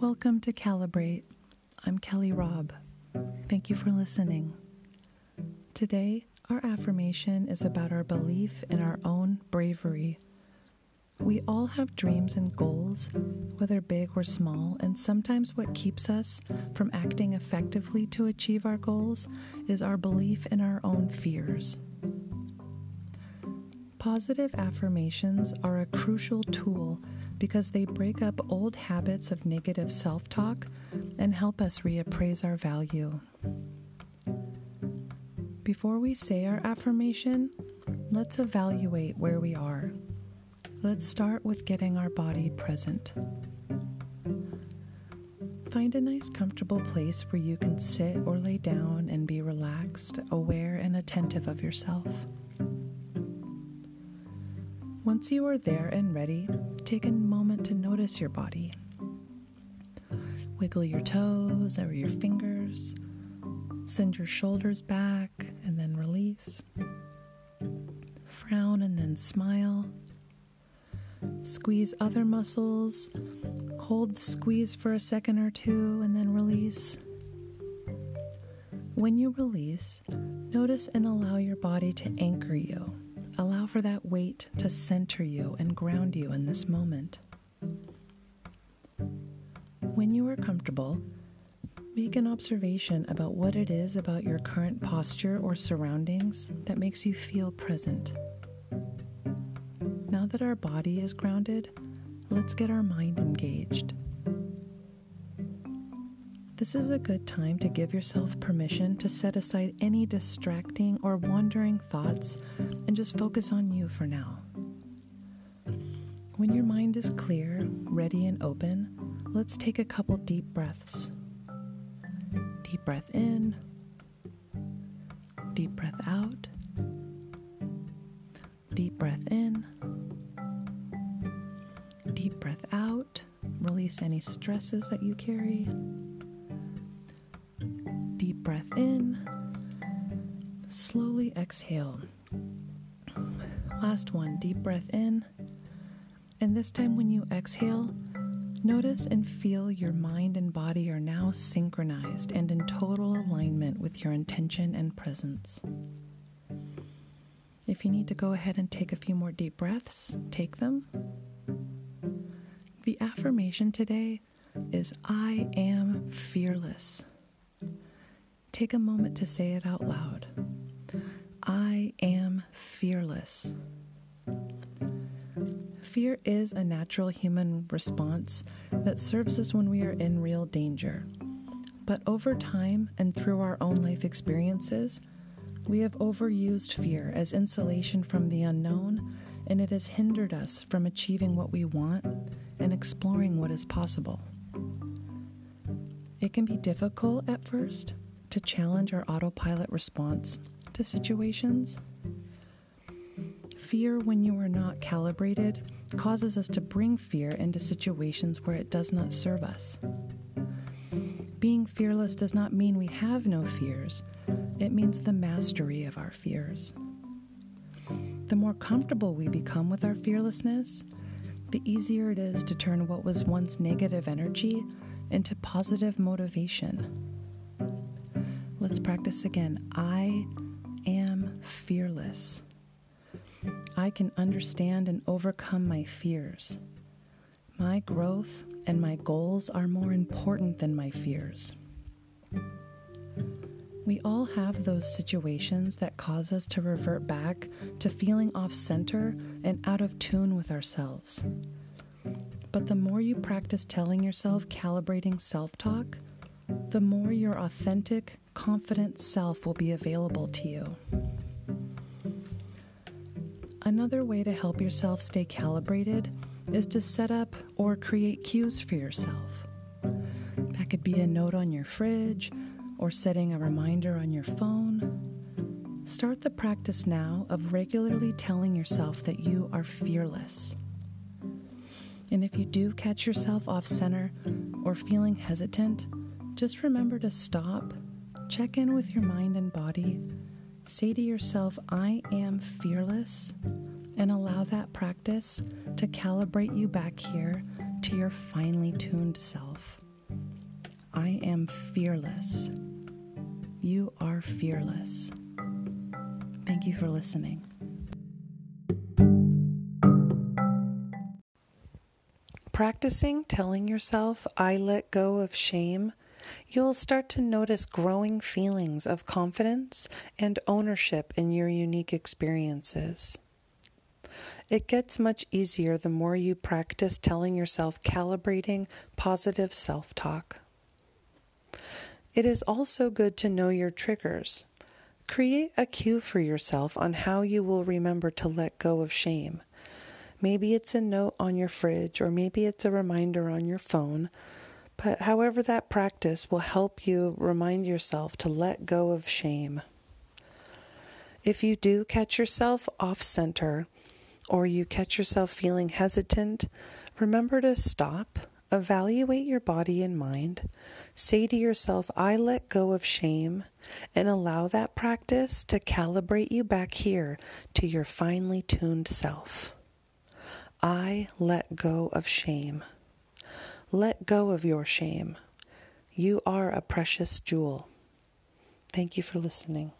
Welcome to Calibrate. I'm Kelly Robb. Thank you for listening. Today, our affirmation is about our belief in our own bravery. We all have dreams and goals, whether big or small, and sometimes what keeps us from acting effectively to achieve our goals is our belief in our own fears. Positive affirmations are a crucial tool because they break up old habits of negative self talk and help us reappraise our value. Before we say our affirmation, let's evaluate where we are. Let's start with getting our body present. Find a nice, comfortable place where you can sit or lay down and be relaxed, aware, and attentive of yourself. Once you are there and ready, take a moment to notice your body. Wiggle your toes or your fingers. Send your shoulders back and then release. Frown and then smile. Squeeze other muscles. Hold the squeeze for a second or two and then release. When you release, notice and allow your body to anchor you. For that weight to center you and ground you in this moment. When you are comfortable, make an observation about what it is about your current posture or surroundings that makes you feel present. Now that our body is grounded, let's get our mind engaged. This is a good time to give yourself permission to set aside any distracting or wandering thoughts and just focus on you for now. When your mind is clear, ready, and open, let's take a couple deep breaths. Deep breath in, deep breath out, deep breath in, deep breath out. Release any stresses that you carry breath in, slowly exhale. Last one, deep breath in. And this time, when you exhale, notice and feel your mind and body are now synchronized and in total alignment with your intention and presence. If you need to go ahead and take a few more deep breaths, take them. The affirmation today is I am fearless. Take a moment to say it out loud. I am fearless. Fear is a natural human response that serves us when we are in real danger. But over time and through our own life experiences, we have overused fear as insulation from the unknown, and it has hindered us from achieving what we want and exploring what is possible. It can be difficult at first to challenge our autopilot response to situations. Fear, when you are not calibrated, causes us to bring fear into situations where it does not serve us. Being fearless does not mean we have no fears, it means the mastery of our fears. The more comfortable we become with our fearlessness, the easier it is to turn what was once negative energy into positive motivation. Let's practice again. I am fearless. I can understand and overcome my fears. My growth and my goals are more important than my fears. We all have those situations that cause us to revert back to feeling off center and out of tune with ourselves. But the more you practice telling yourself calibrating self talk, the more your authentic, confident self will be available to you. Another way to help yourself stay calibrated is to set up or create cues for yourself. That could be a note on your fridge or setting a reminder on your phone. Start the practice now of regularly telling yourself that you are fearless. And if you do catch yourself off center or feeling hesitant, just remember to stop, check in with your mind and body, say to yourself, I am fearless, and allow that practice to calibrate you back here to your finely tuned self. I am fearless. You are fearless. Thank you for listening. Practicing telling yourself, I let go of shame, you'll start to notice growing feelings of confidence and ownership in your unique experiences. It gets much easier the more you practice telling yourself calibrating positive self talk. It is also good to know your triggers. Create a cue for yourself on how you will remember to let go of shame. Maybe it's a note on your fridge, or maybe it's a reminder on your phone. But however, that practice will help you remind yourself to let go of shame. If you do catch yourself off center, or you catch yourself feeling hesitant, remember to stop, evaluate your body and mind, say to yourself, I let go of shame, and allow that practice to calibrate you back here to your finely tuned self. I let go of shame. Let go of your shame. You are a precious jewel. Thank you for listening.